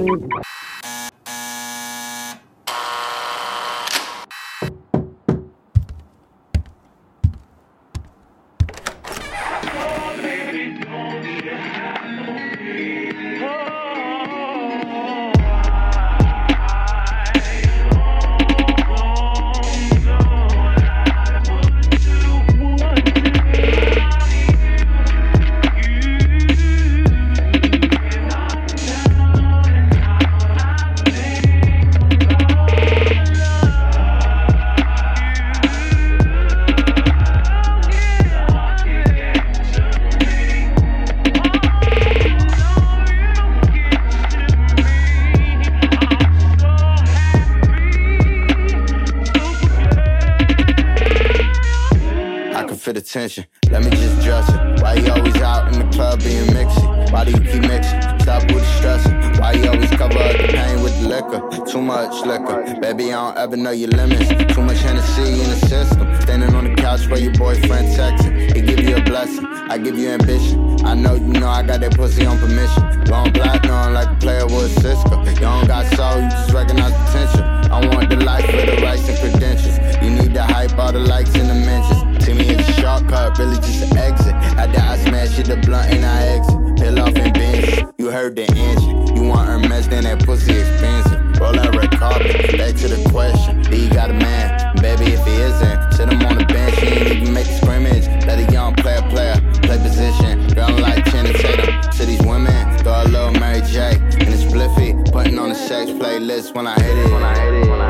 dele. Oh, baby, attention. Let me just dress it. Why you always out in the club being mixy? Why do you keep mixing? Stop with the stressing. Why you always cover up the pain with the liquor? Too much liquor. Baby, I don't ever know your limits. Too much Hennessy in the system. Standing on the couch for your boyfriend texting. He give you a blessing. I give you ambition. I know you know I got that pussy on permission. Going platinum like a player with Sisqo. You don't got soul, you just recognize potential. I want the life for the rights and credentials. You need to hype all the likes and the mentions. See me in the really just an exit. After I smash it, the blunt and I exit. Peel off and bench. You heard the engine. You want Hermes, then that pussy expensive. Roll that red carpet. Back to the question. Do you got a man? Baby, if he isn't, sit him on the bench. He ain't even make a scrimmage. Let a young player, player, play position. Girl, I'm like Channing Tatum. To these women, throw a little Mary J. And it's spliffy. Putting on the sex playlist when I hit it. When I hit it. When I